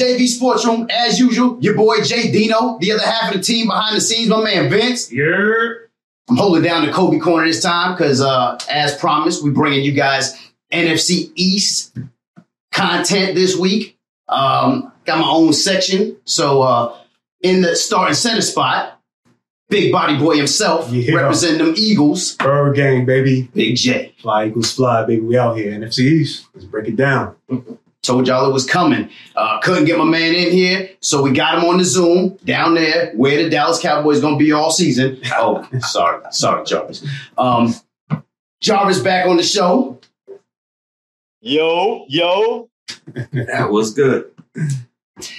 JV Sports Room. As usual, your boy Jay Dino, the other half of the team behind the scenes, my man Vince. Yeah. I'm holding down the Kobe corner this time because, uh, as promised, we're bringing you guys NFC East content this week. Um, got my own section. So, uh, in the starting center spot, big body boy himself, Yeah. representing them Eagles, Bird gang, baby. Big J. Fly Eagles fly, baby. We out here. NFC East. Let's break it down. Told y'all it was coming. Uh, couldn't get my man in here, so we got him on the Zoom down there where the Dallas Cowboys gonna be all season. Oh, sorry, sorry, Jarvis. Um, Jarvis back on the show. Yo, yo. That was good.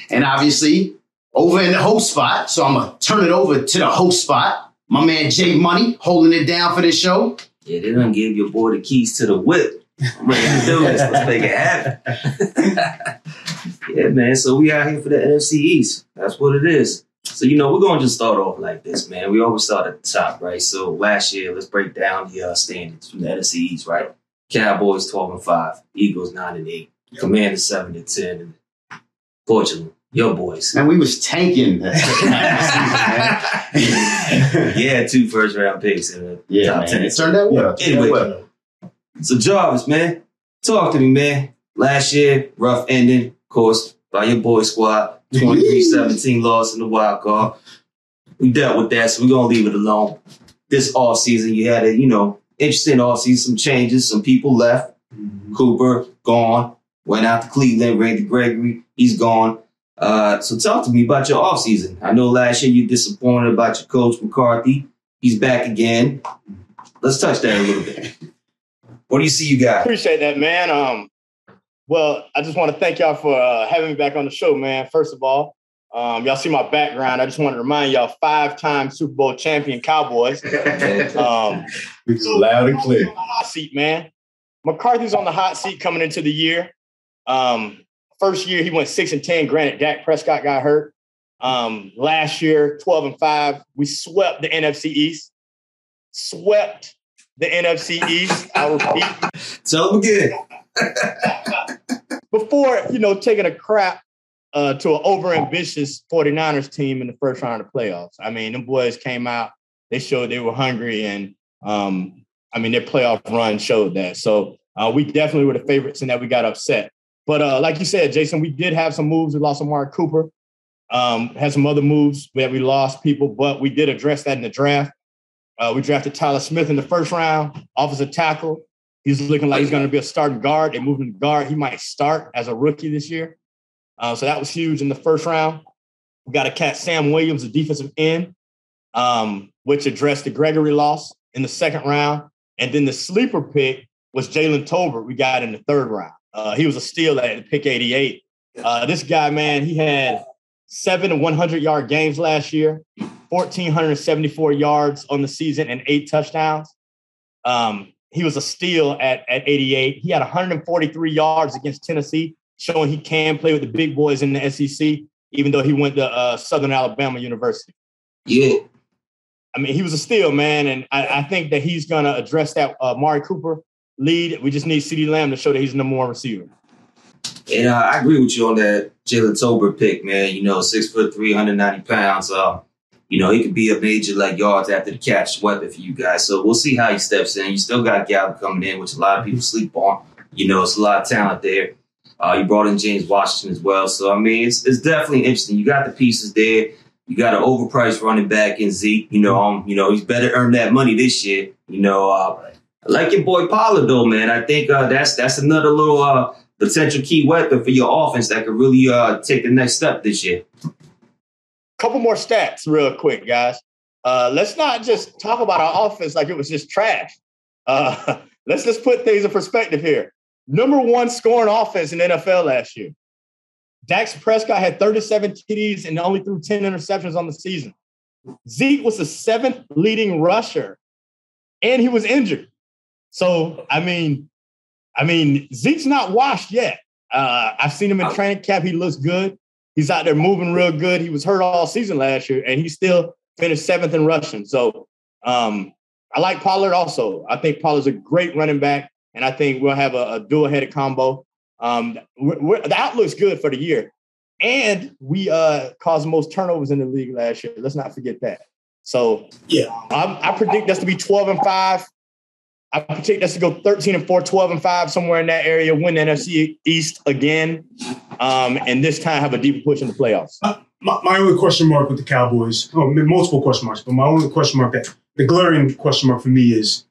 And obviously, over in the host spot, so I'm gonna turn it over to the host spot. My man Jay Money holding it down for this show. Yeah, they done give your boy the keys to the whip. I'm ready do this. Let's make it happen. yeah, man. So we out here for the NFC East. That's what it is. So you know, we're gonna just start off like this, man. We always start at the top, right? So last year, let's break down the uh, standings from the NFC East, right? Cowboys twelve and five, Eagles nine and eight, Commanders seven and ten, and fortunately, your boys. And we was tanking. yeah, two first round picks in the yeah, top man. ten. It turned out well. Anyway. Turned out well. So Jarvis, man, talk to me, man. Last year, rough ending, of course, by your boy squad. 23-17 loss in the wild card. We dealt with that, so we're gonna leave it alone. This off season, you had a, you know, interesting off season, some changes, some people left. Cooper, gone. Went out to Cleveland, Randy Gregory, he's gone. Uh, so talk to me about your off season. I know last year you disappointed about your coach McCarthy. He's back again. Let's touch that a little bit. What do you see you got? Appreciate that, man. Um, well, I just want to thank y'all for uh, having me back on the show, man. First of all, um, y'all see my background. I just want to remind y'all five-time Super Bowl champion Cowboys. Um, It's loud and clear. hot seat, man. McCarthy's on the hot seat coming into the year. Um, first year he went six and ten. Granted, Dak Prescott got hurt. Um, last year, twelve and five. We swept the NFC East. Swept the NFC East. I repeat. Tell them again. Before you know, taking a crap uh, to an overambitious 49ers team in the first round of playoffs. I mean, them boys came out. They showed they were hungry, and um, I mean, their playoff run showed that. So uh, we definitely were the favorites, and that we got upset. But uh, like you said, Jason, we did have some moves. We lost Amari Cooper. Um, had some other moves where we lost people, but we did address that in the draft. Uh, we drafted Tyler Smith in the first round, offensive tackle. He's looking like he's going to be a starting guard. They moved him to guard. He might start as a rookie this year. Uh, so that was huge in the first round. We got a cat, Sam Williams, a defensive end, um, which addressed the Gregory loss in the second round. And then the sleeper pick was Jalen Tolbert. We got in the third round. Uh, he was a steal at pick 88. Uh, this guy, man, he had seven and 100 yard games last year, 1,474 yards on the season, and eight touchdowns. Um, he was a steal at, at 88. He had 143 yards against Tennessee, showing he can play with the big boys in the SEC, even though he went to uh, Southern Alabama University. Yeah. I mean, he was a steal, man, and I, I think that he's going to address that uh, Mari Cooper lead. We just need CeeDee Lamb to show that he's the number one receiver. And uh, I agree with you on that Jalen Tolbert pick, man. You know, six foot three, 190 pounds. Uh, you know, he could be a major like yards after the catch weapon for you guys. So we'll see how he steps in. You still got Gallup coming in, which a lot of people sleep on. You know, it's a lot of talent there. Uh, you brought in James Washington as well. So I mean, it's it's definitely interesting. You got the pieces there. You got an overpriced running back in Zeke. You know, um, you know he's better earn that money this year. You know, uh, I like your boy Pollard though, man. I think uh, that's that's another little uh, potential key weapon for your offense that could really uh, take the next step this year. Couple more stats, real quick, guys. Uh, let's not just talk about our offense like it was just trash. Uh, let's just put things in perspective here. Number one scoring offense in NFL last year. Dak Prescott had 37 TDs and only threw 10 interceptions on the season. Zeke was the seventh leading rusher, and he was injured. So, I mean, I mean, Zeke's not washed yet. Uh, I've seen him in training camp. He looks good. He's out there moving real good. He was hurt all season last year, and he still finished seventh in rushing. So um, I like Pollard also. I think Pollard's a great running back, and I think we'll have a, a dual-headed combo. Um, we're, we're, the outlook's good for the year, and we uh, caused the most turnovers in the league last year. Let's not forget that. So Yeah. I, I predict us to be 12 and 5. I predict us to go 13 and 4, 12 and 5, somewhere in that area, win the NFC East again, um, and this time have a deeper push in the playoffs. My, my only question mark with the Cowboys, mean, multiple question marks, but my only question mark that the glaring question mark for me is,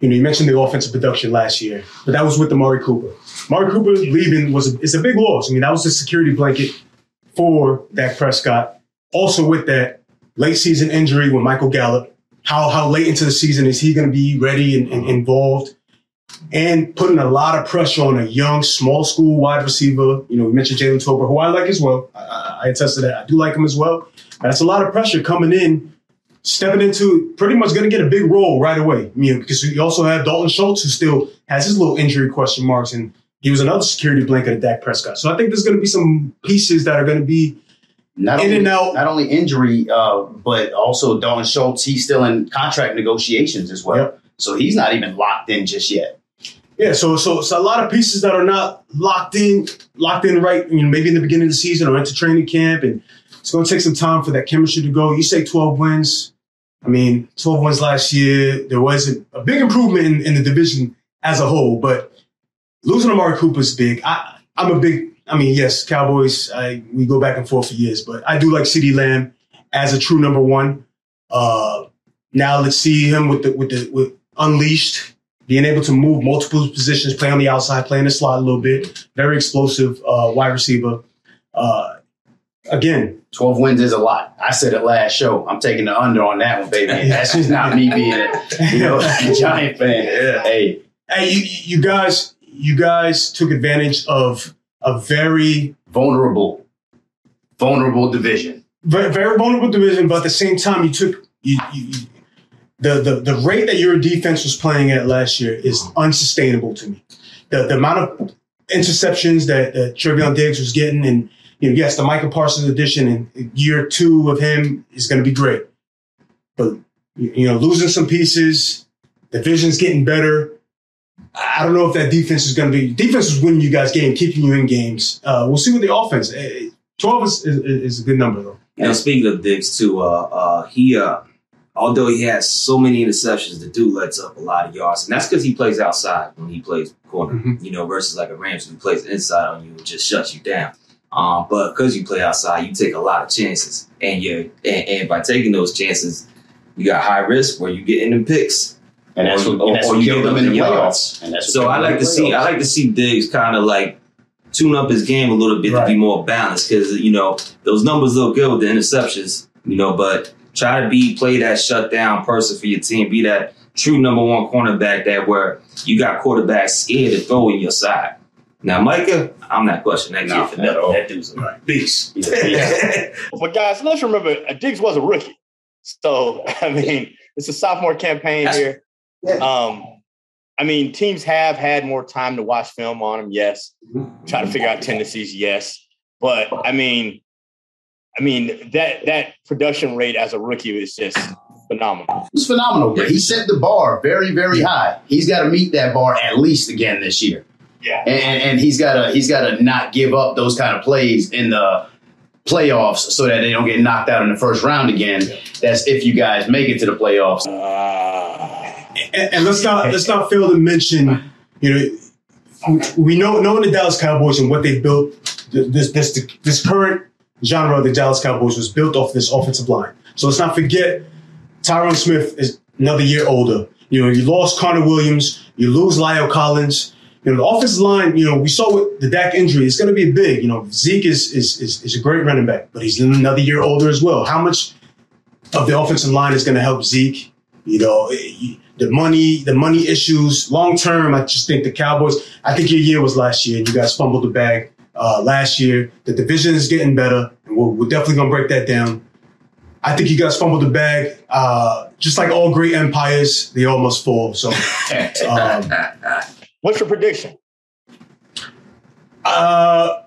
you know, you mentioned the offensive production last year, but that was with the Mari Cooper. Mari Cooper leaving was a, it's a big loss. I mean, that was a security blanket for Dak Prescott. Also with that late season injury with Michael Gallup, how how late into the season is he going to be ready and, and involved? And putting a lot of pressure on a young, small school wide receiver. You know, we mentioned Jalen Tolbert, who I like as well. I, I, I attest to that. I do like him as well. That's a lot of pressure coming in, stepping into pretty much going to get a big role right away. You know, because you also have Dalton Schultz, who still has his little injury question marks, and he was another security blanket of Dak Prescott. So I think there's going to be some pieces that are going to be Not in only, and out. not only injury, uh, but also Dalton Schultz. He's still in contract negotiations as well, Yep. so he's not even locked in just yet. Yeah, so so so a lot of pieces that are not locked in, locked in right, you know, maybe in the beginning of the season or into training camp, and it's going to take some time for that chemistry to go. You say twelve wins. I mean, twelve wins last year. There was a, big improvement in, in the division as a whole, but losing Amari Cooper is big. I, I'm a big. I mean, yes, Cowboys. I, we go back and forth for years, but I do like CeeDee Lamb as a true number one. Uh, now let's see him with the with the with unleashed being able to move multiple positions, play on the outside, play in the slot a little bit. Very explosive uh, wide receiver. Uh, again, Twelve wins is a lot. I said it last show. I'm taking the under on that one, baby. And that's just not me being a you know a Giant fan. Hey, hey, you, you guys, you guys took advantage of a very, vulnerable, vulnerable division. very, very vulnerable division, but at the same time, you took you, you- the, the the rate that your defense was playing at last year is unsustainable to me. The the amount of interceptions that, that Trevon Diggs was getting, and you know, yes, the Michael Parsons addition in year two of him is going to be great, but you you know, losing some pieces, the vision's getting better. I don't know if that defense is going to be defense is winning you guys game, keeping you in games. Uh, we'll see with the offense. Eh, Twelve is, is, is a good number though. You know, speaking of Diggs too, uh, uh, he uh, although he has so many interceptions, the dude lets up a lot of yards, and that's because he plays outside when he plays corner. Mhm. You know, versus like a Ramsey who plays inside on you and just shuts you down. Um, but because you play outside, you take a lot of chances, and you and, and by taking those chances, you got high risk where you get in the picks. And that's what, Or- and that's or what you killed give them in the the playoffs. yards. And that's So I like the to see I like to see Diggs kind of like tune up his game a little bit to be more balanced because you know those numbers look good with the interceptions, you know, but try to be play that shutdown person for your team, be that true number one cornerback that where you got quarterbacks scared to throw in your side. Now, Micah, I'm not questioning that No, kid for not nothing. That dude's a beast. He's a beast. But guys, let's remember uh, Diggs was a rookie. So I mean, it's a sophomore campaign That's- here. Yeah. Um, I mean, teams have had more time to watch film on him, yes. Try to figure out tendencies, yes. But I mean, I mean that that production rate as a rookie is just phenomenal. It was phenomenal. But he set the bar very, very high. He's got to meet that bar at least again this year. Yeah. and, and, and he's got to he's got to not give up those kind of plays in the playoffs so that they don't get knocked out in the first round again. That's if you guys make it to the playoffs. Uh, and, and let's not let's not fail to mention, you know, we know knowing the Dallas Cowboys and what they built. This this this current genre of the Dallas Cowboys was built off this offensive line. So let's not forget, Tyron Smith is another year older. You know, you lost Connor Williams, you lose La'el Collins. You know, the offensive line. You know, we saw with the Dak injury, it's going to be big. You know, Zeke is, is is is a great running back, but he's another year older as well. How much of the offensive line is going to help Zeke? You know, the money, the money issues. Long term, I just think the Cowboys. I think your year was last year, you guys fumbled the bag uh, last year. The division is getting better, and we're, we're definitely gonna break that down. I think you guys fumbled the bag. Uh, just like all great empires, they all must fall. So, um, what's your prediction? uh,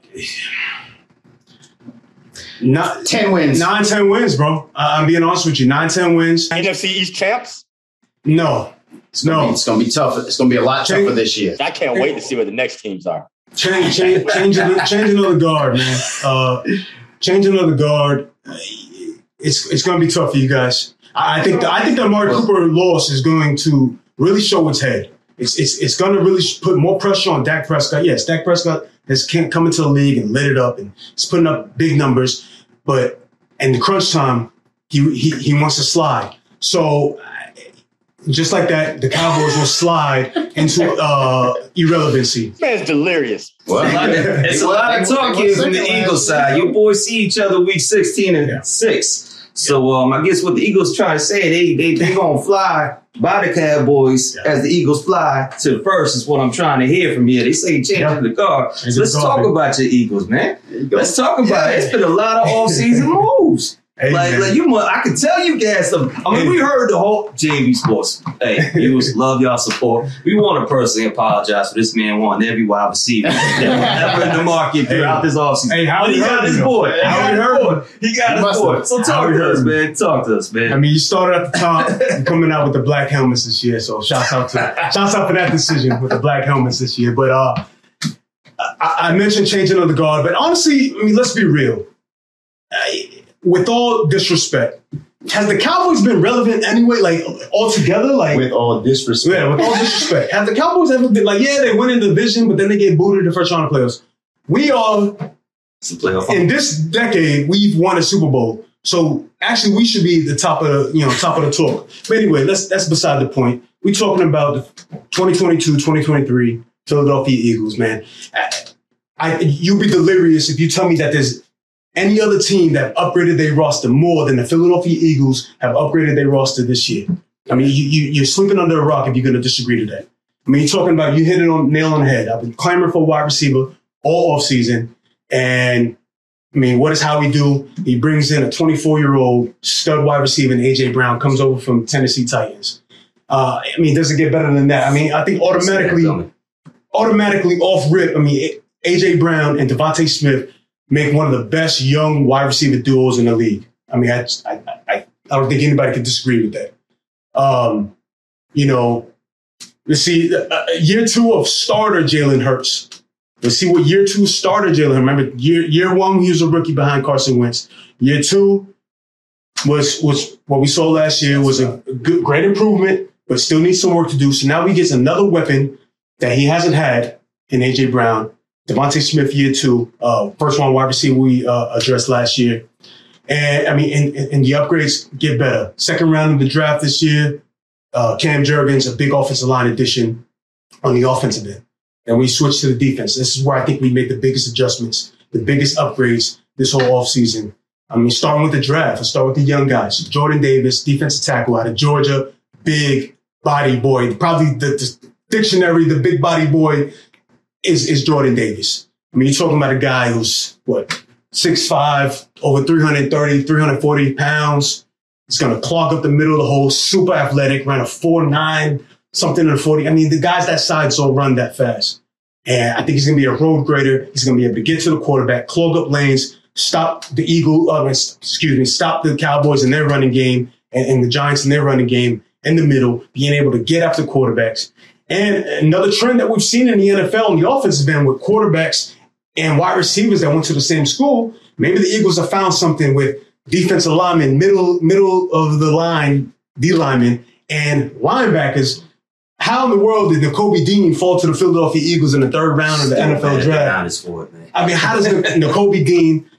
not, Ten wins. nine, ten wins, bro. Uh, I'm being honest with you. Nine, ten wins. NFC East champs? No, It's gonna, be, no. it's gonna be tough. It's gonna be a lot tougher this year. I can't wait to see what the next teams are. Change, change, change, another, changing of the guard, man. Uh, changing of the guard. It's it's going to be tough for you guys. I, I think the, I think that Mark Cooper loss is going to really show its head. It's it's it's going to really put more pressure on Dak Prescott. Yes, Dak Prescott has can't come into the league and lit it up, and he's putting up big numbers. But in the crunch time, he he, he wants to slide. So just like that, the Cowboys will slide into uh, irrelevancy. Man's delirious. Well, it's a lot of talk here from the Eagles side. Your boys see each other week 16 and yeah. 6. So um, I guess what the Eagles trying to say, they they they gonna fly by the Cowboys yeah. as the Eagles fly to the first is what I'm trying to hear from here. They say change yeah. the guard. So let's talk about your Eagles, man. Let's talk about yeah. it. It's been a lot of off-season moves. Like, like, you, I can tell you guys some. I mean, we heard the whole JV Sports. Hey, you love y'all support. We want to personally apologize for this man wanting every wide receiver that was ever in the market throughout this offseason. Hey, how but he got his boy. How He his boy. He got his boy. So talk to us, man. Talk to us, man. I mean, you started at the top, coming out with the black helmets this year. So shouts out to shouts out for that decision with the black helmets this year. But uh, I, I mentioned changing of the guard, but honestly, I mean, let's be real. With all disrespect, has the Cowboys been relevant anyway? Like altogether, like with all disrespect. Yeah, with all disrespect. have the Cowboys ever been like, yeah, they win in the division, but then they get booted the first round of playoffs? We are in this decade, we've won a Super Bowl. So actually, we should be the top of the you know top of the talk. But anyway, that's that's beside the point. We're talking about 2022, 2023 Philadelphia Eagles, man. I, I, you'll be delirious if you tell me that there's any other team that upgraded their roster more than the Philadelphia Eagles have upgraded their roster this year. I mean, you, you, you're sleeping under a rock if you're going to disagree to that. I mean, you're talking about you hit it on nail on the head. I've been clamoring for a wide receiver all off season, and I mean, what is how we do? He brings in a 24 year old stud wide receiver, and AJ Brown comes over from Tennessee Titans. Uh, I mean, does it get better than that? I mean, I think automatically, automatically off rip. I mean, AJ Brown and DeVonta Smith make one of the best young wide receiver duos in the league. I mean, I, I, I, I don't think anybody could disagree with that. Um, you know, let's see, uh, uh, year two of starter Jalen Hurts. Let's see what year two starter Jalen. Remember, year year one he was a rookie behind Carson Wentz. Year two was was what we saw last year was a good, great improvement, but still needs some work to do. So now he gets another weapon that he hasn't had in AJ Brown. DeVonta Smith year two, uh, first one wide receiver we uh, addressed last year. And I mean, and, and, the upgrades get better. Second round of the draft this year, uh, Cam Jurgens, a big offensive line addition on the offensive end. And we switched to the defense. This is where I think we made the biggest adjustments, the biggest upgrades this whole offseason. I mean, starting with the draft, let's start with the young guys. Jordan Davis, defensive tackle out of Georgia, big body boy, probably the, the dictionary, the big body boy is, is Jordan Davis. I mean, you're talking about a guy who's what, 6'5", over 330, 340 pounds. He's going to clog up the middle of the hole, super athletic, ran a 4'9", something in the 40. I mean, the guys that size don't run that fast. And I think he's going to be a road grader. He's going to be able to get to the quarterback, clog up lanes, stop the Eagle, uh, excuse me, stop the Cowboys in their running game and, and the Giants in their running game in the middle, being able to get after quarterbacks. And another trend that we've seen in the NFL in the offensive end with quarterbacks and wide receivers that went to the same school, maybe the Eagles have found something with defensive linemen, middle middle of the line, D linemen, and linebackers. How in the world did Nakobe Dean fall to the Philadelphia Eagles in the third round of the Still NFL draft? It, I mean, how does Nakobe Dean,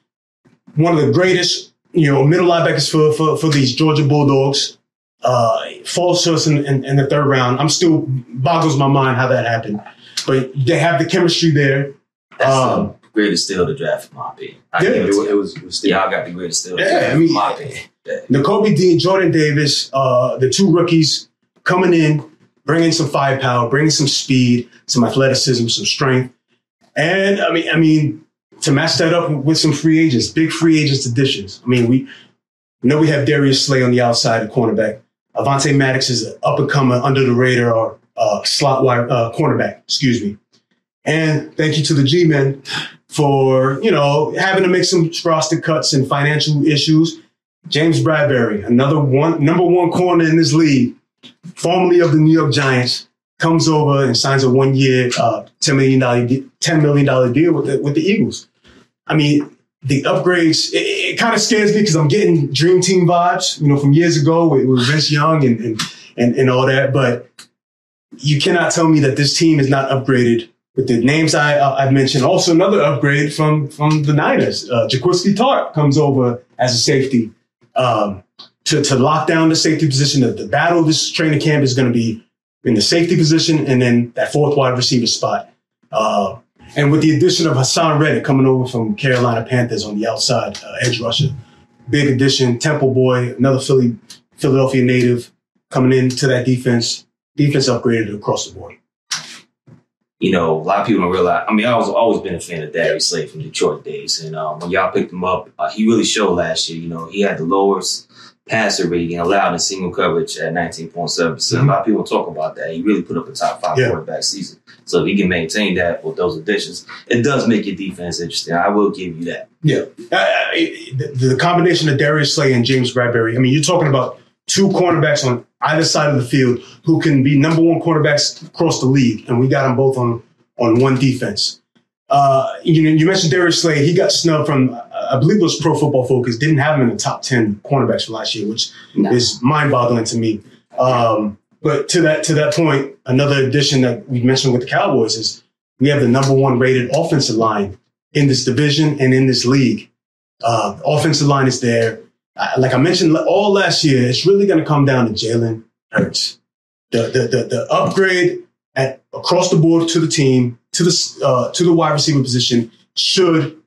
one of the greatest, you know, middle linebackers for, for, for these Georgia Bulldogs, uh, falls to us in, in, in, the third round. I'm still boggles my mind how that happened, but they have the chemistry there. That's um, the greatest steal of the draft, in my opinion. I yeah, it, was, it was, it was y'all got the greatest steal. Yeah, I mean, my opinion. Yeah. Nakobe Dean, Jordan Davis, uh, the two rookies coming in, bringing some firepower, bringing some speed, some athleticism, some strength, and I mean, I mean, to match that up with some free agents, big free agents additions. I mean, we. You know we have Darius Slay on the outside, the cornerback. Avonte Maddox is an up and coming, under the radar uh, slot wide uh, cornerback. Excuse me. And thank you to the G-men for you know having to make some roster cuts and financial issues. James Bradberry, another one number one corner in this league, formerly of the New York Giants, comes over and signs a one year, uh, $10 million, $10 million deal with the, with the Eagles. I mean, the upgrades, it, it kind of scares me because I'm getting dream team vibes, you know, from years ago with, with Vince Young and, and, and, and all that. But you cannot tell me that this team is not upgraded with the names I, uh, I've mentioned. Also, another upgrade from, from the Niners. Uh, Jaquiski Tartt comes over as a safety um, to, to lock down the safety position. The, the battle this training camp is going to be in the safety position and then that fourth wide receiver spot. Uh, and with the addition of Haason Reddick coming over from Carolina Panthers on the outside uh, edge rusher, big addition. Temple boy, another Philly, Philadelphia native coming into that defense. Defense upgraded across the board. You know, a lot of people don't realize. I mean, I was always been a fan of Darius Slay from Detroit days, and um, when y'all picked him up, uh, he really showed last year. You know, he had the lowest passer rating allowed in single coverage at 19.7%. percent A lot of people talk about that. He really put up a top five Yeah. quarterback season. So if he can maintain that with those additions, it does make your defense interesting. I will give you that. Yeah. Uh, the, the combination of Darius Slay and James Bradberry, I mean, you're talking about two cornerbacks on either side of the field who can be number one cornerbacks across the league, and we got them both on, on one defense. Uh, you know, you mentioned Darius Slay. He got snubbed from, I believe it was Pro Football Focus, didn't have him in the top 10 cornerbacks from last year, which No. is mind boggling to me. Um, but to that, to that point, another addition that we mentioned with the Cowboys is we have the number one rated offensive line in this division and in this league. Uh, the offensive line is there. Uh, like I mentioned all last year, it's really going to come down to Jalen Hurts. The, the, the, the upgrade at across the board to the team, to the, uh, to the wide receiver position should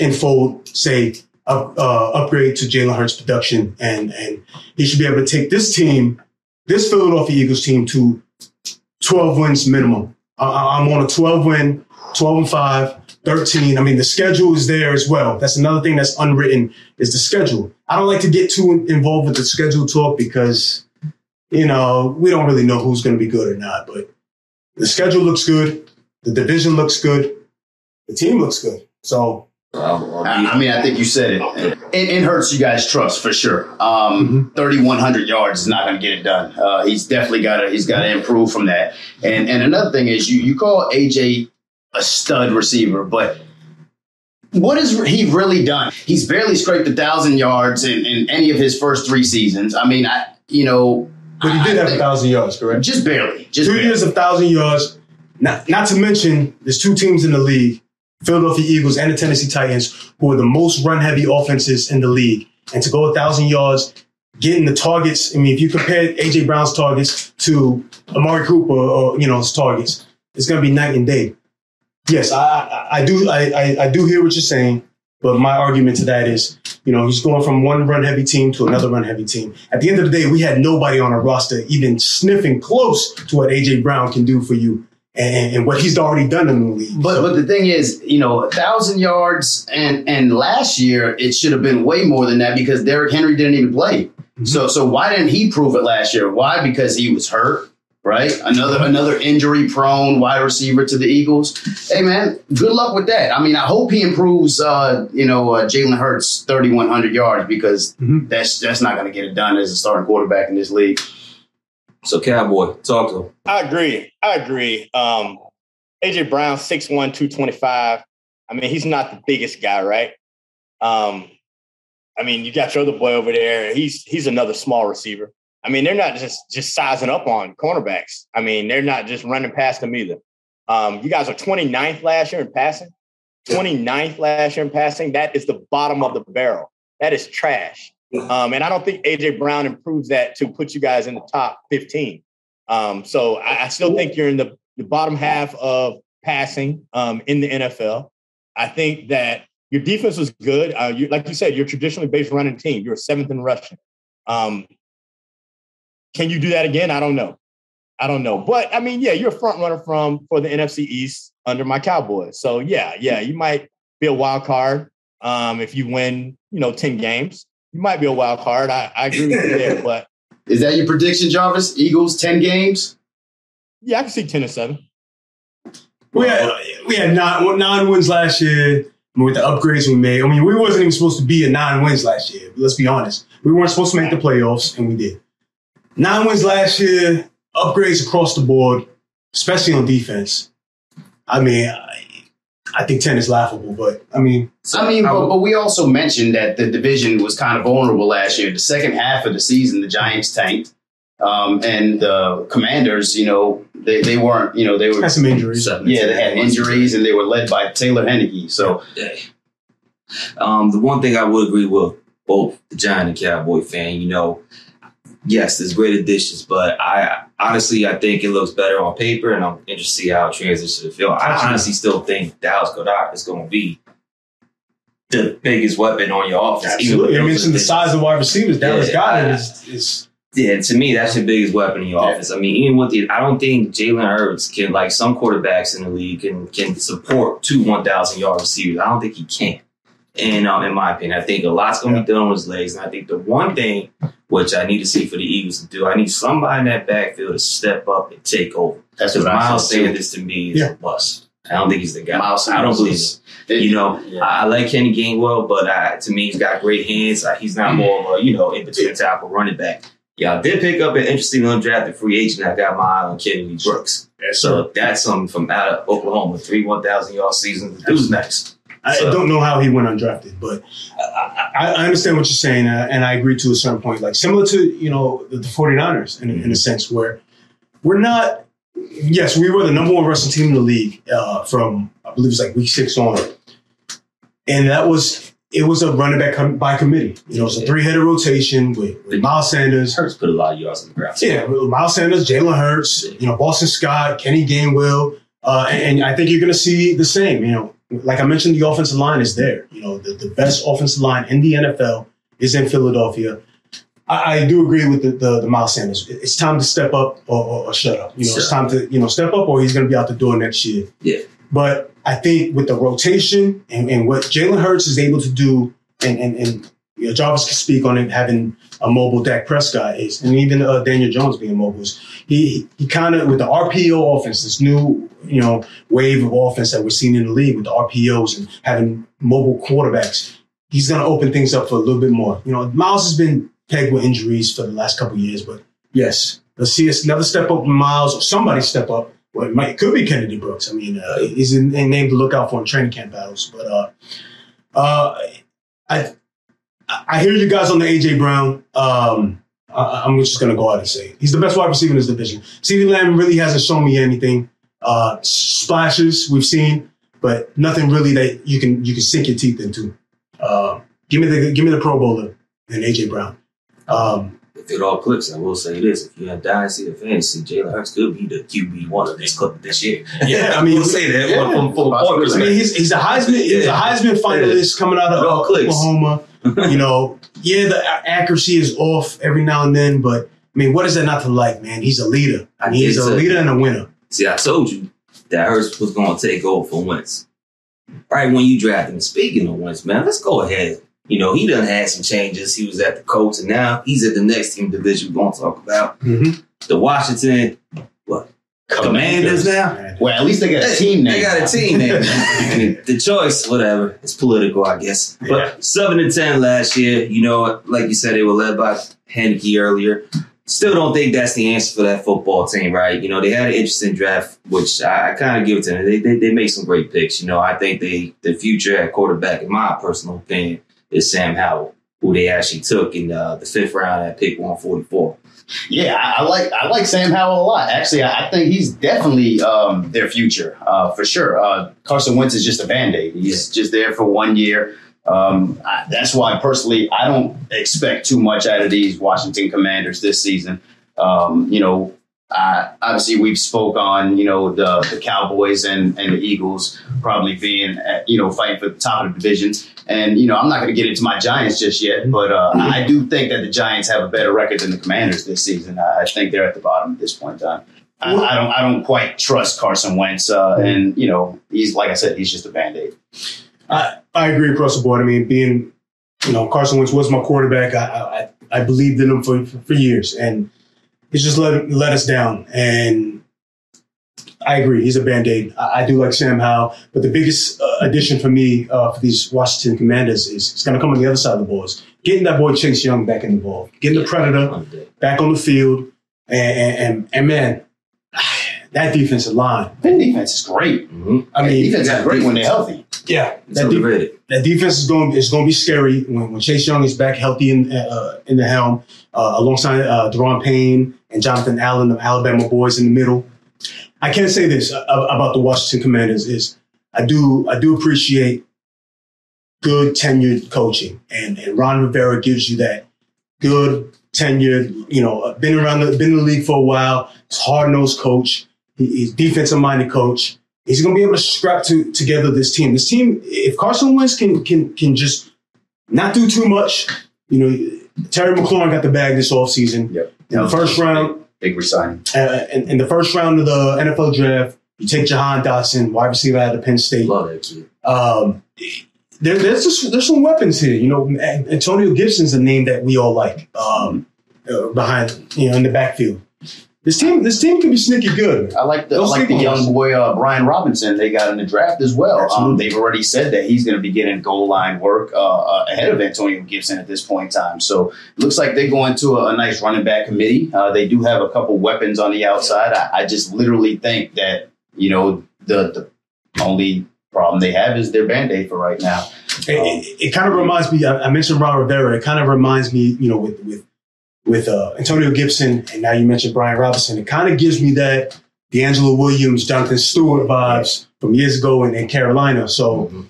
enfold, say, up, uh, upgrade to Jalen Hurts production. And, and he should be able to take this team, this Philadelphia Eagles team to 12 wins minimum. I- I'm on a 12 win, 12 and 5, 13. I mean, the schedule is there as well. That's another thing that's unwritten is the schedule. I don't like to get too involved with the schedule talk because, you know, we don't really know who's going to be good or not. But the schedule looks good. The division looks good. The team looks good. So, I'll- I'll I, mean, I think you said it. It, it hurts you guys' trust for sure. Um, 3,100 yards is not going to get it done. Uh, he's definitely got to he's got to improve from that. And and another thing is you you call AJ a stud receiver, but what has he really done? He's barely scraped a thousand yards in, in any of his first three seasons. I mean, I you know, but he did I have a thousand yards, correct? just barely, just two barely. years of thousand yards. Not, not to mention, there's two teams in the league, Philadelphia Eagles and the Tennessee Titans, who are the most run-heavy offenses in the league. And to go a thousand yards, getting the targets. I mean, if you compare AJ Brown's targets to Amari Cooper or you know his targets, it's going to be night and day. Yes, I, I, I do. I, I, I do hear what you're saying, but my argument to that is, you know, he's going from one run-heavy team to another run-heavy team. At the end of the day, we had nobody on our roster even sniffing close to what AJ Brown can do for you and, and what he's already done in the league. But but the thing is, you know, a thousand yards and and last year it should have been way more than that because Derrick Henry didn't even play. So so why didn't he prove it last year? Why? Because he was hurt, right? Another another injury prone wide receiver to the Eagles. Hey man, good luck with that. I mean, I hope he improves. Uh, you know, uh, Jalen Hurts thirty one hundred yards because Mhm. that's that's not going to get it done as a starting quarterback in this league. So, Cowboy, talk to him. I agree. I agree. Um, AJ Brown, 6'1", 225. I mean, he's not the biggest guy, right? Um, I mean, you got your other boy over there. He's he's another small receiver. I mean, they're not just just sizing up on cornerbacks. I mean, they're not just running past them either. Um, you guys are 29th last year in passing. 29th last year in passing. That is the bottom of the barrel. That is trash. Um, and I don't think AJ Brown improves that to put you guys in the top 15. Um, so I, I still think you're in the, the bottom half of passing um, in the NFL. I think that your defense was good. Uh, you, like you said, you're traditionally based running team. You're seventh in rushing. Um, can you do that again? I don't know. I don't know. But I mean, yeah, you're a front runner from for the NFC East under my Cowboys. So yeah, yeah, you might be a wild card um, if you win, you know, 10 games. You might be a wild card. I, I agree with you there. But Is that your prediction, Jarvis? Eagles ten games. yeah, I can see 10 and 7. We had we had nine nine wins last year with the upgrades we made. I mean, we wasn't even supposed to be at nine wins last year. But let's be honest. We weren't supposed to make the playoffs, and we did. Nine wins last year, upgrades across the board. especially on defense. I mean, I, I think ten is laughable, but I mean, I mean, I but, would- but we also mentioned that the division was kind of vulnerable last year. The second half of the season, the Giants tanked. Um, and the commanders, you know, they, they weren't, you know, they were, had some injuries. Yeah, they had injuries and they were led by Taylor Heinicke. So, day. Um, the one thing I would agree with both the Giant and Cowboy fan, you know, yes, there's great additions, but I honestly I think it looks better on paper, and I'm interested to see how it transitions to the field. I honestly still think Dallas Goedert is going to be the biggest weapon on your offense. Absolutely. I mentioned the additions. size of wide receivers. Dallas Yeah. I- Is, is Yeah, to me, that's your biggest weapon in your Yeah. offense. I mean, even with the, I don't think Jalen Hurts can, like some quarterbacks in the league, can can support two one thousand yard receivers. I don't think he can. And um, in my opinion, I think a lot's going to be done on his legs. And I think the one thing which I need to see for the Eagles to do, I need somebody in that backfield to step up and take over. that's Because what I Miles said. too. Sanders to me is Yeah. a bust. I don't think he's the guy. Miles I don't believe is- it. You know, Yeah. I, I like Kenny Gainwell, but uh, to me, he's got great hands. Uh, he's not more of a, you know, in between type of running back. Yeah, I did pick up an interesting undrafted free agent. I got my eye on Kennedy Brooks. So that's something from out of Oklahoma. Three 1,000 yard seasons. Who's next? I So- don't know how he went undrafted, but I, I, understand what you're saying, uh, and I agree to a certain point. Like similar to you know the, the 49ers in, in a sense where we're not. Yes, we were the number one wrestling team in the league uh, from I believe it was like week six on, and that was it was a running back com- by committee. You know, it's a three headed rotation with, with Miles Sanders, Hurts put a lot of yards on the ground. yeah, Miles Sanders, Jalen Hurts, you know, Boston Scott, Kenny Gainwell, uh, and, and I think you're going to see the same. You know, like I mentioned, the offensive line is there. You know, the, the best offensive line in the NFL is in Philadelphia. I, I do agree with the, the, the Miles Sanders. It's time to step up or, or, or shut up. You know, it's time to you know step up or he's going to be out the door next year. Yeah. But I think with the rotation and, and what Jalen Hurts is able to do, and and, and you know, Jarvis can speak on it, having a mobile Dak Prescott is, and even uh, Daniel Jones being mobile. is- He he kind of with the RPO offense, this new you know wave of offense that we're seeing in the league with the RPOs and having mobile quarterbacks. He's going to open things up for a little bit more. You know, Miles has been pegged with injuries for the last couple years, but yes, let's see us another step up Miles or somebody step up. Well, it, might, it could be Kennedy Brooks. I mean, uh, he's in name to look out for in training camp battles. But uh, uh, I I hear you guys on the AJ Brown. Um, I, I'm just gonna go out and say it. he's the best wide receiver in this division. CeeDee Lamb really hasn't shown me anything. Uh, splashes we've seen, but nothing really that you can you can sink your teeth into. Uh, give me the give me the Pro Bowler and AJ Brown. Um, If it all clicks, I will say this: if you're in dynasty or fantasy, Jalen Hurts could be the QB one of this clip this year. Yeah, I I mean, mean, we'll say that yeah, from, from, from a possibly. point I mean, he's he's a Heisman he's a Heisman finalist coming out of It all clicks. You know, yeah, the accuracy is off every now and then, but I mean, what is that not to like, man? He's a leader. I mean, he's a leader and a winner. See, I told you that Hurts was going to take over for Wentz. Right when you drafted him. Speaking of Wentz, man, let's go ahead. You know, he done had some changes. He was at the Colts, and now he's at the next team division we're going to talk about. Mm-hmm. The Washington Commanders now. Well, at least they got a team name. They got a team name. The choice, whatever, it's political, I guess. But Yeah. seven and ten last year. You know, like you said, they were led by Heinicke earlier. Still don't think that's the answer for that football team, right? You know, they had an interesting draft, which I, I kind of give it to them. They, they they made some great picks. You know, I think they the future at quarterback, in my personal opinion, is Sam Howell, who they actually took in uh, the fifth round at pick one forty four. Yeah, I, I like I like Sam Howell a lot. Actually, I, I think he's definitely um, their future uh, for sure. Uh, Carson Wentz is just a band aid. He's just there for one year. Um, I, that's why personally I don't expect too much out of these Washington Commanders this season. Um, you know, I, obviously we've spoke on you know the, the Cowboys and, and the Eagles probably being at, you know fighting for the top of the division. And you know I'm not going to get into my Giants just yet, but uh, I do think that the Giants have a better record than the Commanders this season. I, I think they're at the bottom at this point in time. I, I don't I don't quite trust Carson Wentz, uh, and you know he's like I said he's just a band aid. I, I agree across the board. I mean, being, you know, Carson Wentz was my quarterback. I, I, I believed in him for, for years, and he's just let, let us down. And I agree. He's a band aid. I, I do like Sam Howell, but the biggest uh, addition for me uh, for these Washington Commanders is it's going to come on the other side of the ball. Is getting that boy Chase Young back in the ball, getting the Predator back on the field, and and, and, and man, that defensive line. That defense is great. Mm-hmm. I That mean, defense is great when they're healthy. Yeah, that, de- that defense is going is going to be scary when, when Chase Young is back healthy in uh, in the helm, uh, alongside uh, Daron Payne and Jonathan Allen, the Alabama boys in the middle. I can say this uh, about the Washington Commanders is I do I do appreciate good tenured coaching, and, and Ron Rivera gives you that good tenured, you know, uh, been around the been in the league for a while. Hard nosed coach. He, he's defensive minded coach. He's going to be able to scrap to, together this team. This team, if Carson Wentz can can can just not do too much, you know, Terry McLaurin got the bag this offseason. Yep. In the first round, Big resigning. uh, in, in the first round of the NFL draft, you take Jahan Dotson, wide receiver out of Penn State. Love kid. Um, there, there's just, there's some weapons here. You know, An- Antonio Gibson's a name that we all like um, uh, behind, you know, in the backfield. This team, this team can be sneaky good. I like the I like the young boy uh, Brian Robinson they got in the draft as well. Um, they've already said that he's going to be getting goal line work uh, uh, ahead of Antonio Gibson at this point in time. So it looks like they're going to a, a nice running back committee. Uh, they do have a couple weapons on the outside. I, I just literally think that you know the the only problem they have is their band aid for right now. It, it, it kind of reminds me. I, I mentioned Ron Rivera. It kind of reminds me, you know, with with with uh, Antonio Gibson, and now you mentioned Brian Robinson. It kind of gives me that DeAngelo Williams, Jonathan Stewart vibes from years ago in, in Carolina. So, Mhm.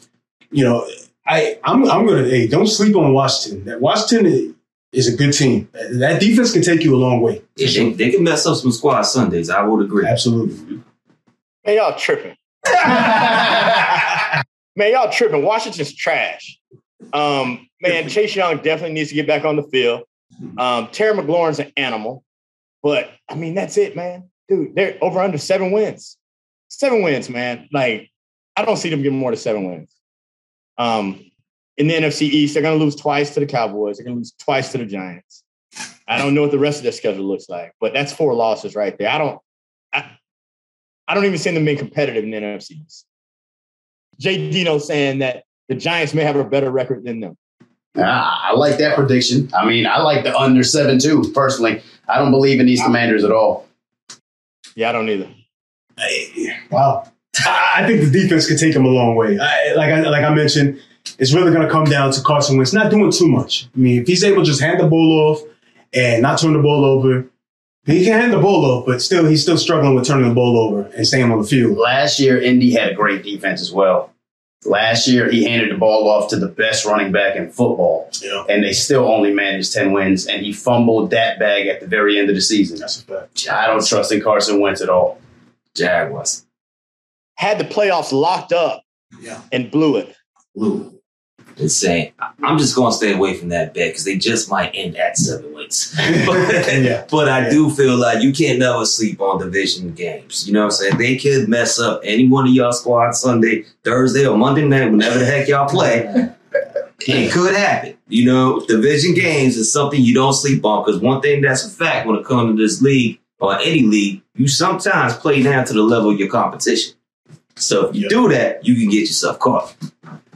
you know, I I'm I'm gonna hey, don't sleep on Washington. That Washington is a good team. That defense can take you a long way. Yeah, they, they can mess up some squad Sundays. I would agree. Absolutely. Man, y'all tripping. Man, y'all tripping. Washington's trash. Um, man, Chase Young definitely needs to get back on the field. Um, Terry McLaurin's an animal, but I mean, that's it, man. Dude, they're over under seven wins. Seven wins, man. Like, I don't see them getting more than seven wins. Um, in the NFC East, they're going to lose twice to the Cowboys. They're going to lose twice to the Giants. I don't know what the rest of their schedule looks like, but that's four losses right there. I don't, I, I don't even see them being competitive in the NFC East. Jay Dino saying that the Giants may have a better record than them. Ah, I like that prediction. I mean, I like the under seven too. Personally, I don't believe in these Commanders at all. Yeah, I don't either. Hey, Wow. I I think the defense could take him a long way. I, like I like I mentioned, it's really going to come down to Carson Wentz not doing too much. I mean, if he's able to just hand the ball off and not turn the ball over, he can hand the ball off, but still he's still struggling with turning the ball over and staying on the field. Last year, Indy had a great defense as well. Last year, he handed the ball off to the best running back in football, Yeah. and they still only managed 10 wins, and he fumbled that bag at the very end of the season. That's a fact. I don't trust in Carson Wentz at all. Jaguars. Had the playoffs locked up Yeah. and blew it. Blue. Insane. I- I'm just going to stay away from that bet because they just might end at seven wins. but, Yeah. but I Yeah. do feel like you can't never sleep on division games. You know what I'm saying? They could mess up any one of y'all squad Sunday, Thursday, or Monday night, whenever the heck y'all play. It could happen. You know, division games is something you don't sleep on because one thing that's a fact when it comes to this league or any league, you sometimes play down to the level of your competition. So if you Yeah. do that, you can get yourself caught.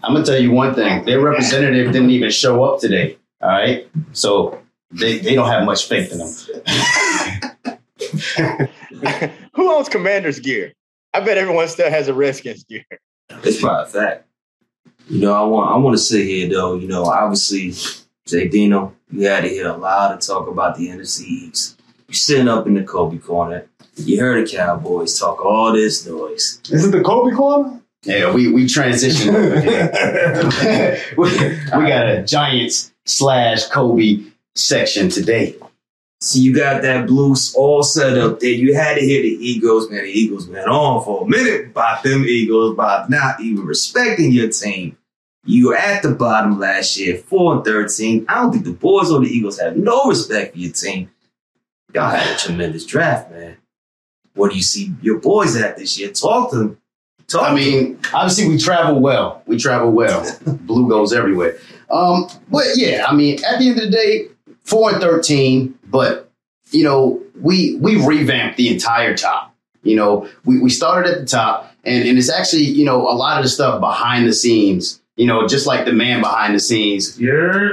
I'm gonna tell you one thing: their representative didn't even show up today. All right, so they, they don't have much faith in them. Who owns Commander's gear? I bet everyone still has a Redskins gear. It's probably a fact. You know, I want I want to sit here though. You know, obviously, Jay Dino, you had to hear a lot of talk about the NFC East. You sitting up in the Kobe corner. You heard the Cowboys talk all this noise. Is it the Kobe corner? Yeah, we we transitioned over we, we got a Giants slash Kobe section today. So you got that blues all set up there. You had to hear the Eagles, man. The Eagles went on for a minute about them Eagles, about not even respecting your team. You were at the bottom last year, 4 and 13. I don't think the boys or the Eagles have no respect for your team. Y'all had a tremendous draft, man. What do you see your boys at this year? Talk to them. Talk I mean, obviously we travel well. We travel well. Blue goes everywhere. Um, but yeah, I mean, at the end of the day, four and thirteen. But you know, we we revamped the entire top. You know, we, we started at the top, and and it's actually you know a lot of the stuff behind the scenes. You know, just like the man behind the scenes. Yeah.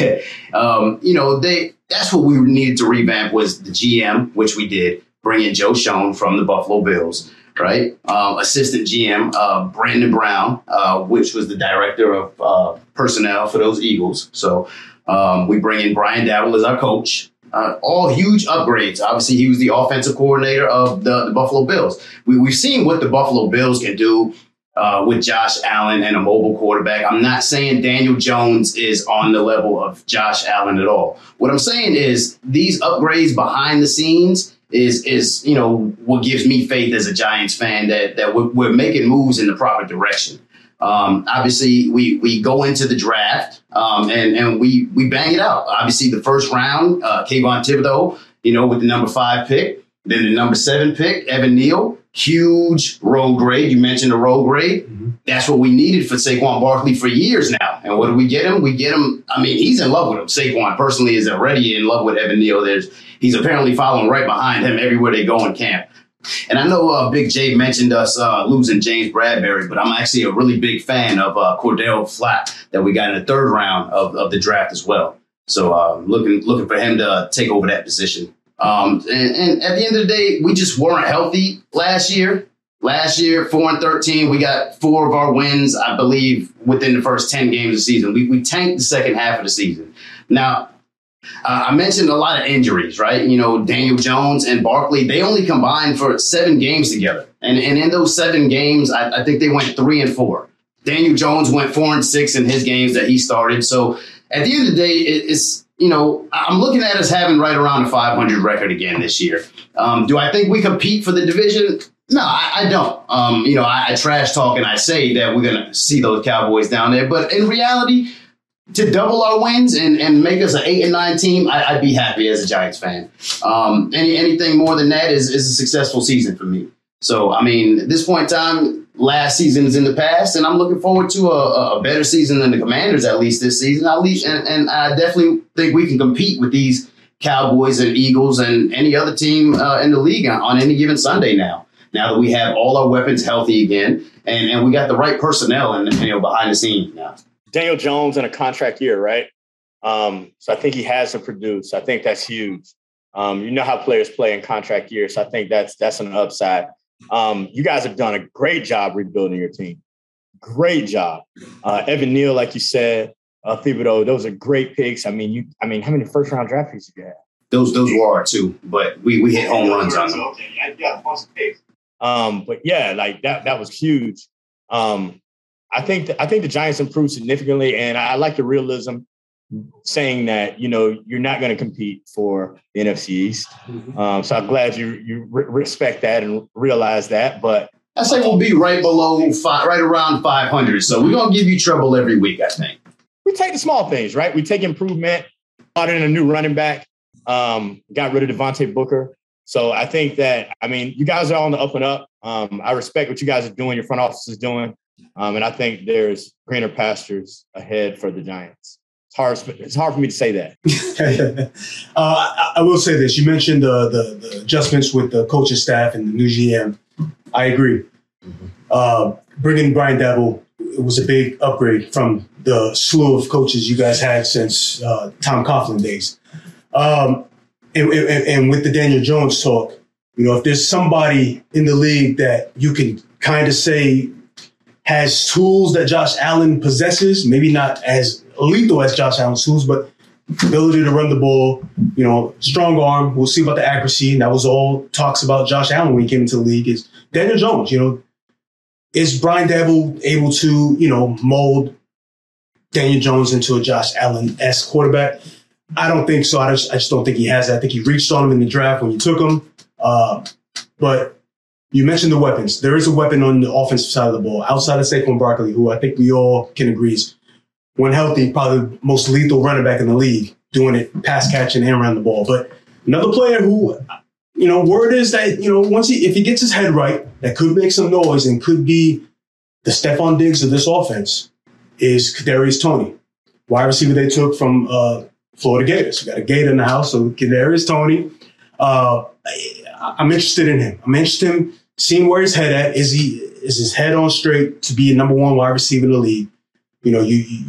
um, you know, they that's what we needed to revamp was the GM, which we did. bring in Joe Schoen from the Buffalo Bills, right? Um, assistant GM uh, Brandon Brown, uh, which was the director of uh, personnel for those Eagles. So um, we bring in Brian Daboll as our coach. Uh, all huge upgrades. Obviously, he was the offensive coordinator of the, the Buffalo Bills. We, we've seen what the Buffalo Bills can do uh, with Josh Allen and a mobile quarterback. I'm not saying Daniel Jones is on the level of Josh Allen at all. What I'm saying is these upgrades behind the scenes is is you know what gives me faith as a Giants fan that that we're, we're making moves in the proper direction. Um, obviously, we we go into the draft um, and and we we bang it out. Obviously, the first round, uh, Kayvon Thibodeaux, you know, with the number five pick. Then the number seven pick, Evan Neal, huge road grade. You mentioned the road grade. Mm-hmm. That's what we needed for Saquon Barkley for years now. And what do we get him? We get him. I mean, he's in love with him. Saquon personally is already in love with Evan Neal. There's he's apparently following right behind him everywhere they go in camp. And I know uh, Big J mentioned us uh, losing James Bradberry, but I'm actually a really big fan of uh, Cor'Dale Flott that we got in the third round of, of the draft as well. So uh, looking looking for him to take over that position. Um, and, and, at the end of the day, we just weren't healthy last year. Last year, four and thirteen, we got four of our wins, I believe, within the first ten games of the season. We we tanked the second half of the season. Now, uh, I mentioned a lot of injuries, right? You know, Daniel Jones and Barkley, they only combined for seven games together. And, and in those seven games, I, I think they went three and four. Daniel Jones went four and six in his games that he started. So at the end of the day, it, it's, you know, I'm looking at us having right around a 500 record again this year. Um, do I think we compete for the division? No, I, I don't. Um, you know, I, I trash talk and I say that we're going to see those Cowboys down there. But in reality, to double our wins and, and make us an eight and nine team, I, would be happy as a Giants fan. Um, any anything more than that is, is a successful season for me. So I mean, at this point in time, last season is in the past, and I'm looking forward to a, a better season than the Commanders at least this season. At least, and, and I definitely think we can compete with these Cowboys and Eagles and any other team uh, in the league on, on any given Sunday now. Now that we have all our weapons healthy again, and, and we got the right personnel and you know behind the scenes now. Daniel Jones in a contract year, right? Um, so I think he has to produce. I think that's huge. Um, you know how players play in contract years. So I think that's that's an upside. Um, you guys have done a great job rebuilding your team. Great job. Uh, Evan Neal, like you said, uh, Thibodeaux, those are great picks. I mean, you. I mean, how many first round draft picks did you have? Those those were too, but we we hit home runs on them. Yeah, Um, but yeah, like that that was huge. Um, I think th- I think the Giants improved significantly, and I, I like the realism saying that you know you're not going to compete for the NFC East. Mm-hmm. Um, so I'm glad you you re- respect that and realize that. But I say we'll be right below five, right around 500. So we're gonna give you trouble every week. I think we take the small things, right? We take improvement. Brought in a new running back. Um, got rid of Devontae Booker. So I think that I mean you guys are on the up and up. Um, I respect what you guys are doing. Your front office is doing. Um, and I think there's greener pastures ahead for the Giants. It's hard. It's hard for me to say that. uh, I, I, will say this: you mentioned the, the, the adjustments with the coaching staff and the new GM. I agree. Mm-hmm. Uh, bringing Brian Daboll it was a big upgrade from the slew of coaches you guys had since uh, Tom Coughlin days. Um, and, and, and with the Daniel Jones talk, you know, if there's somebody in the league that you can kind of say has tools that Josh Allen possesses, maybe not as lethal as Josh Allen's tools, but ability to run the ball, you know, strong arm. We'll see about the accuracy. And that was all talks about Josh Allen when he came into the league is Daniel Jones, you know, is Brian Daboll able to, you know, mold Daniel Jones into a Josh Allen-esque quarterback? I don't think so. I just, I just don't think he has that. I think he reached on him in the draft when you took him. Uh, but you mentioned the weapons. There is a weapon on the offensive side of the ball outside of Saquon Barkley, who I think we all can agree is, when healthy, probably the most lethal running back in the league, doing it pass catching and around the ball. But another player who, you know, word is that you know once he if he gets his head right, that could make some noise and could be the Stefon Diggs of this offense is Kadarius Toney, wide receiver they took from uh, Florida Gators. We got a Gator in the house, so Kadarius Toney. Uh, I'm interested in him. I'm interested in seeing where his head at. Is he is his head on straight to be a number one wide receiver in the league? You know, you you,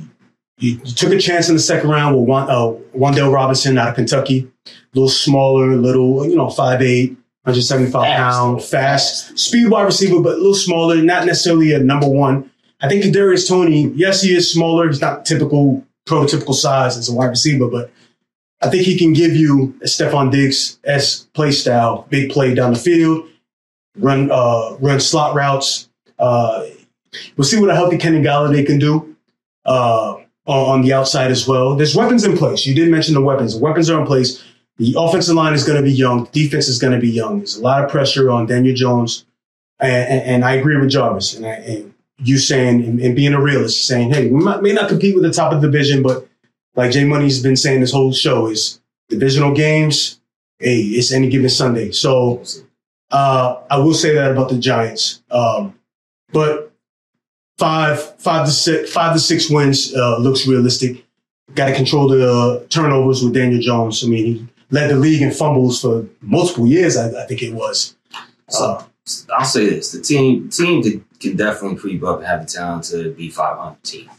you took a chance in the second round with Juan, uh, Wan'Dale Robinson out of Kentucky, a little smaller, little you know five eight, 175 Fast, pound, fast, fast. speed wide receiver, but a little smaller, not necessarily a number one. I think Kadarius Toney, yes, he is smaller. He's not typical, prototypical size as a wide receiver, but I think he can give you a Stefon Diggs s play style, big play down the field, run uh, run slot routes. Uh, we'll see what a healthy Kenny Golladay can do uh, on, on the outside as well. There's weapons in place. You did mention the weapons. The weapons are in place. The offensive line is going to be young. Defense is going to be young. There's a lot of pressure on Daniel Jones, and, and, and I agree with Jarvis. And, I, and you saying and, and being a realist, saying, "Hey, we might, may not compete with the top of the division, but like Jay Money's been saying this whole show is divisional games. Hey, it's any given Sunday. So uh, I will say that about the Giants. Um, but five, five to six, five to six wins uh, looks realistic. Got to control the uh, turnovers with Daniel Jones. I mean, he led the league in fumbles for multiple years. I, I think it was. Uh, I'll say this: the team team can, can definitely creep up and have the talent to be 500 team.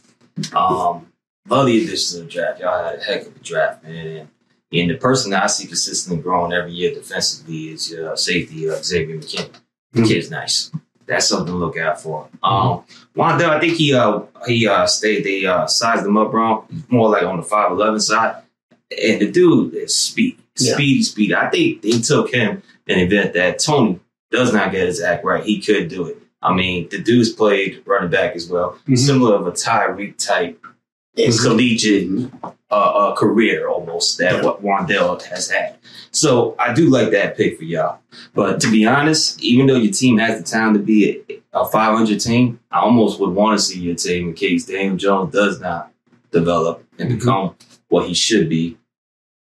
Um, love the additions of the draft. Y'all had a heck of a draft, man. And, and the person that I see consistently growing every year defensively is uh, safety uh, Xavier McKinney. The Mhm. kid's nice. That's something to look out for. Um, Wan'Dale, I think he uh he uh stayed. They uh sized him up wrong. More like on the five eleven side. And the dude is speed, Yeah. speedy, speedy. I think they took him an event that Toney does not get his act right. He could do it. I mean, the dude's played running back as well, Mhm. similar of a Tyreek type collegiate uh, uh, career almost that what Wan'Dale has had. So I do like that pick for y'all. But to be honest, even though your team has the time to be a, a 500 team, I almost would want to see your team in case Daniel Jones does not develop and Mhm. become what he should be.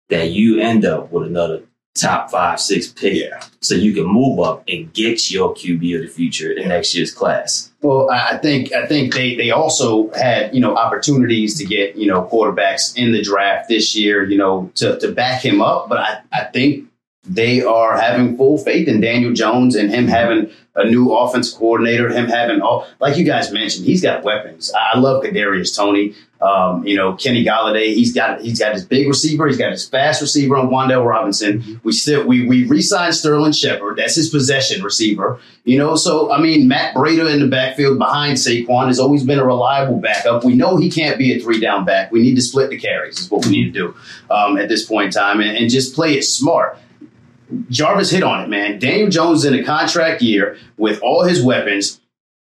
That you end up with another top five, six pick, Yeah. so you can move up and get your QB of the future in next year's class. Well, I think I think they they also had you know opportunities to get you know quarterbacks in the draft this year, you know, to to back him up. But I I think they are having full faith in Daniel Jones and him having a new offense coordinator, him having all like you guys mentioned, he's got weapons. I I love Kadarius Toney. Um, you know, Kenny Golladay, he's got he's got his big receiver, he's got his fast receiver on Wan'Dale Robinson. We still we we re-signed Sterling Shepard, that's his possession receiver. You know, so I mean, Matt Breida in the backfield behind Saquon has always been a reliable backup. We know he can't be a three down back. We need to split the carries, is what we need to do um, at this point in time, and, and just play it smart. Jarvis hit on it, man. Daniel Jones in a contract year with all his weapons.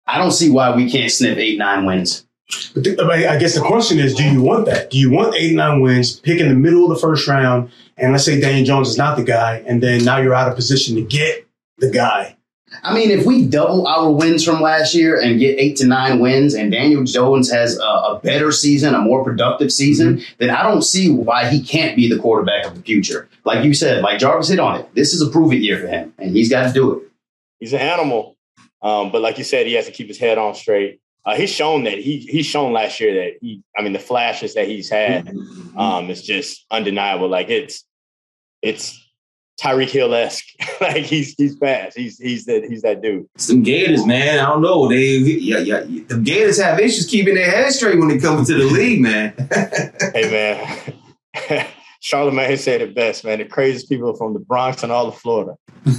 I don't see why we can't sniff eight, nine wins. But the, I I guess the question is, do you want that? Do you want eight, nine wins, pick in the middle of the first round, and let's say Daniel Jones is not the guy, and then now you're out of position to get the guy? I mean, if we double our wins from last year and get eight to nine wins, and Daniel Jones has a, a better season, a more productive season, then I don't see why he can't be the quarterback of the future. Like you said, like Jarvis hit on it. This is a prove it year for him, and he's got to do it. He's an animal, um, but like you said, he has to keep his head on straight. Uh, he's shown that he he's shown last year that he. I mean, the flashes that he's had um, is just undeniable. Like it's it's Tyreek Hill esque. like he's he's fast. He's he's that he's that dude. Some Gators, man. I don't know. They, yeah, yeah. The Gators have issues keeping their head straight when it comes to the league, man. Hey man, Charlamagne said it best, man. The craziest people from the Bronx and all of Florida. uh,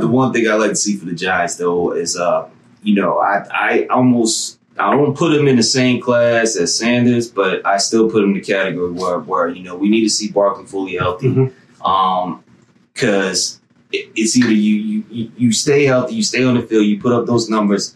the one thing I like to see for the Giants, though, is uh, you know, I I almost I don't put him in the same class as Sanders, but I still put him in the category where where you know we need to see Barkley fully healthy, Mhm. um, because it, it's either you, you you you stay healthy, you stay on the field, you put up those numbers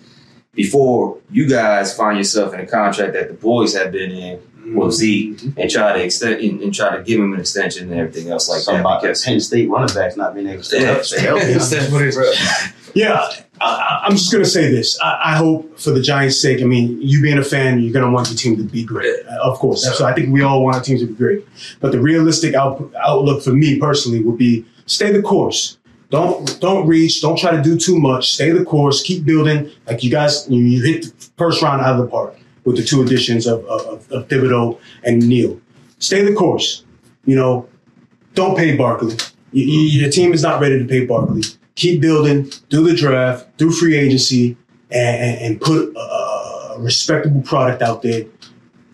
before you guys find yourself in a contract that the boys have been in with Zeke and try to extend and, and try to give him an extension and everything else like Something that. about Because Penn State running backs not being able to stay Yeah. stay healthy. That's what it is. Yeah, I, I'm just gonna say this. I, I hope for the Giants' sake. I mean, you being a fan, you're gonna want your team to be great, uh, of course. So I think we all want our teams to be great. But the realistic out, outlook for me personally would be stay the course. Don't don't reach. Don't try to do too much. Stay the course. Keep building. Like you guys, you, you hit the first round out of the park with the two additions of of, of Thibodeaux and Neal. Stay the course. You know, don't pay Barkley. You, you, your team is not ready to pay Barkley. Keep building, do the draft, do free agency, and, and, put a, respectable product out there.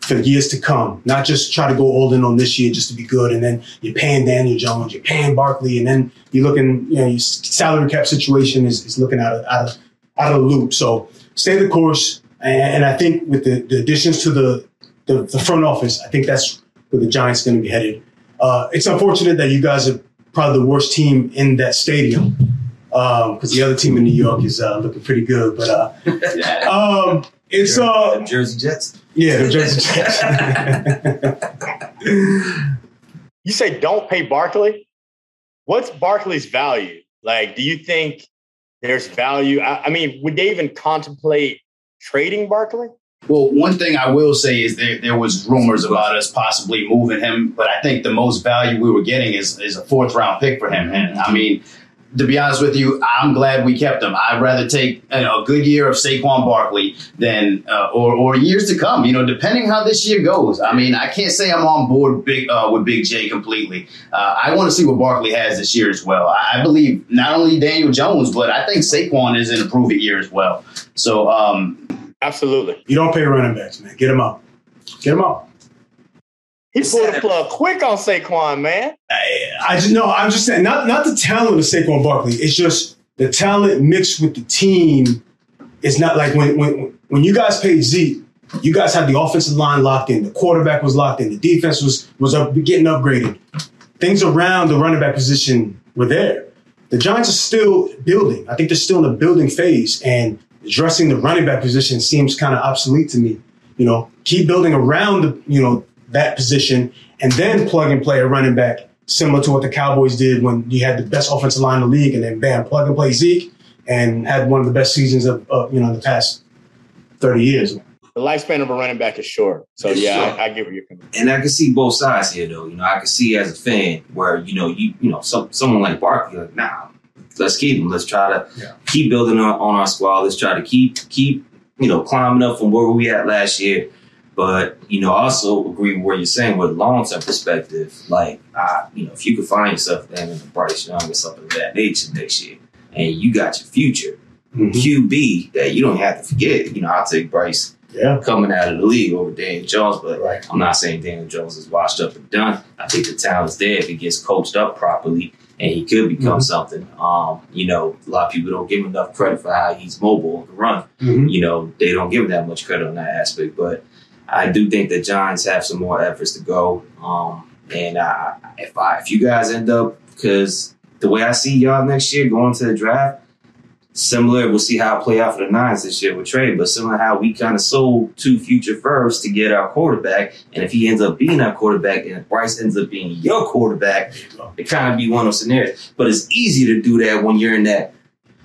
for years to come. Not just try to go all in on this year just to be good, and then you're paying Daniel Jones, you're paying Barkley, and then you're looking, you know, your salary cap situation is, is looking out of, out of out of the loop. So stay the course, and, I think with the, the additions to the, the, the front office, I think that's where the Giants are going to be headed. Uh, it's unfortunate that you guys are probably the worst team in that stadium because um, the other team in New York is uh, looking pretty good. But uh, um, it's uh, Jersey Jets. Yeah, the Jersey Jets. you say don't pay Barkley. What's Barkley's value? Like, do you think there's value? I, I mean, would they even contemplate trading Barkley? Well, one thing I will say is there, there was rumors about us possibly moving him, but I think the most value we were getting is, is a fourth round pick for him. And I mean, to be honest with you, I'm glad we kept him. I'd rather take you know, a good year of Saquon Barkley than uh, or, or years to come. You know, depending how this year goes. I mean, I can't say I'm on board big uh, with Big J completely. Uh, I want to see what Barkley has this year as well. I believe not only Daniel Jones, but I think Saquon is in a prove it year as well. So, um, absolutely, you don't pay running backs, man. Get him up. Get him up. He pulled the plug quick on Saquon, man. I, I just know. I'm just saying, not not the talent of Saquon Barkley. It's just the talent mixed with the team. It's not like when when when you guys paid Zeke, you guys had the offensive line locked in, the quarterback was locked in, the defense was was up, getting upgraded. Things around the running back position were there. The Giants are still building. I think they're still in the building phase, and addressing the running back position seems kind of obsolete to me. You know, keep building around the you know that position and then plug and play a running back, similar to what the Cowboys did when you had the best offensive line in the league, and then bam, plug and play Zeke, and had one of the best seasons of, you know the past thirty years. The lifespan of a running back is short, so it's yeah, short. I, I give you your And I can see both sides here, though. You know, I can see as a fan where you know you you know some, someone like Barkley, like nah, let's keep him. Let's try to yeah. keep building on, on our squad. Let's try to keep keep you know climbing up from where we at last year but you know, also agree with what you're saying with long term perspective. Like, uh, you know, if you could find yourself then in the Bryce Young or something of that nature next year, and you got your future mm-hmm. QB that you don't have to forget. You know, I'll take Bryce yeah. coming out of the league over Daniel Jones, but right. I'm not saying Daniel Jones is washed up and done. I think the talent's there if he gets coached up properly and he could become mm-hmm. something. Um, you know, a lot of people don't give him enough credit for how he's mobile and can run. Mm-hmm. You know, they don't give him that much credit on that aspect, but I do think the Giants have some more efforts to go. Um, and if I, if you guys end up, because the way I see y'all next year going to the draft, similar, we'll see how it play out for the Nines this year with trade, but similar how we kind of sold two future firsts to get our quarterback. And if he ends up being our quarterback and Bryce ends up being your quarterback, it kind of be one of those scenarios. But it's easy to do that when you're in that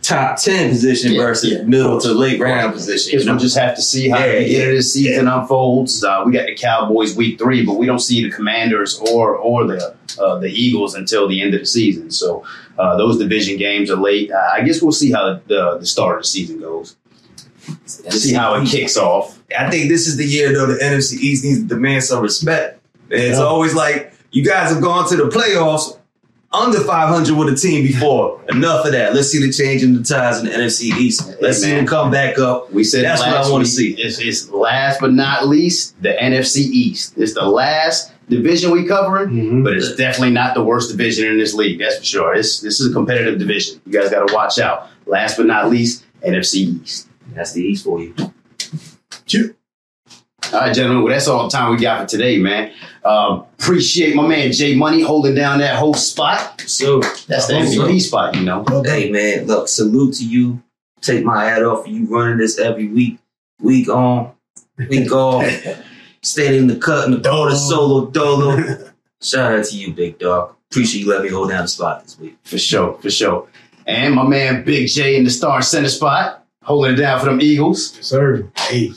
top ten position yeah, versus yeah. middle to late round position. Because we'll just have to see how yeah, the beginning of the season unfolds. Uh, we got the Cowboys week three, but we don't see the Commanders or or the uh, the Eagles until the end of the season. So uh, those division games are late. Uh, I guess we'll see how the, the start of the season goes. see how it kicks off. I think this is the year though the NFC East needs to demand some respect. It's always like you guys have gone to the playoffs under 500 with a team before. Enough of that. Let's see the change in the ties in the NFC East. Let's hey, see them come back up. We said that's what I want to see. It's, it's, last but not least the NFC East. It's the last division we covering, mm-hmm. but it's definitely not the worst division in this league. That's for sure. It's, this is a competitive division. You guys got to watch out. Last but not least, NFC East. That's the East for you. All right, gentlemen. Well, that's all the time we got for today, man. Uh, appreciate my man Jay Money holding down that whole spot. So that's the MVP spot, you know. Hey, man. Look, salute to you. Take my hat off for you running this every week, week on, week off. Staying in the cut in the quarter solo dolo. Shout out to you, big dog. Appreciate you letting me hold down the spot this week. For sure, for sure. And my man Big J in the star center spot, holding it down for them Eagles. Yes, sir. Hey.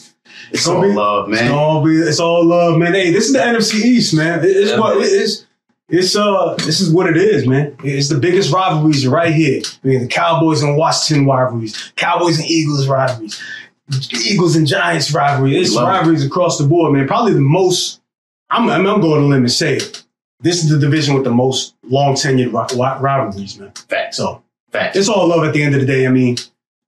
It's, all be, love, man. It's all, be, it's all love, man. Hey, this is the NFC East, man. It's yeah, what man. it's. It's uh, this is what it is, man. It's the biggest rivalries right here. I mean, the Cowboys and Washington rivalries, Cowboys and Eagles rivalries, Eagles and Giants rivalry. It's rivalries it. across the board, man. Probably the most. I'm, I'm going to limit say it. This is the division with the most long tenured rivalries, man. Fact. So, fact. It's all love at the end of the day. I mean,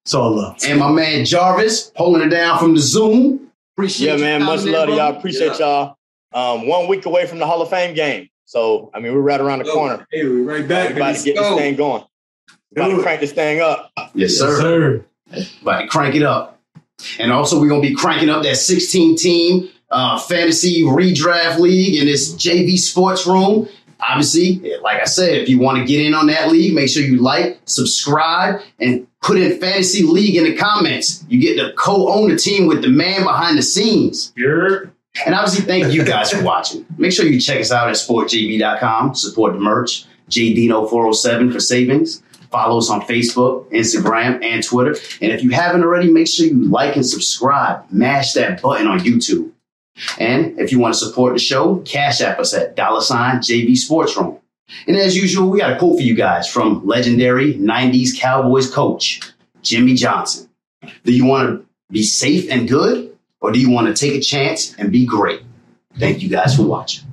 it's all love. And my man Jarvis holding it down from the Zoom. Appreciate you. Yeah, man. Much love to y'all. Appreciate y'all. Um, one week away from the Hall of Fame game. So, I mean, we're right around the Yo. corner. Hey, we're right back. About to get go. this thing going. About to crank this thing up. Yes, sir. sir. About to crank it up. And also, we're going to be cranking up that 16 team uh, fantasy redraft league in this JV sports room. Obviously, like I said, if you want to get in on that league, make sure you like, subscribe, and put in fantasy league in the comments. You get to co-own the team with the man behind the scenes. You're And obviously, thank you guys for watching. Make sure you check us out at sportjv.com. Support the merch. JDino407 for savings. Follow us on Facebook, Instagram, and Twitter. And if you haven't already, make sure you like and subscribe. Mash that button on YouTube. And if you want to support the show, cash app us at dollar sign JV Sports Room. And as usual, we got a quote for you guys from legendary 90s Cowboys coach, Jimmy Johnson. Do you want to be safe and good, or do you want to take a chance and be great? Thank you guys for watching.